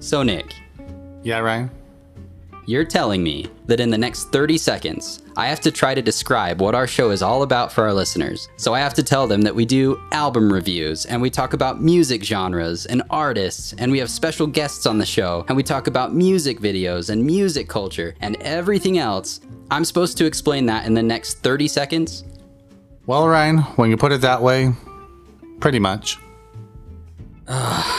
So, Nick, Yeah, Ryan? you're telling me that in the next 30 seconds, I have to try to describe what our show is all about for our listeners. So, I have to tell them that we do album reviews and we talk about music genres and artists, and we have special guests on the show, and we talk about music videos and music culture and everything else. I'm supposed to explain that in the next 30 seconds? Well, Ryan, when you put it that way, pretty much.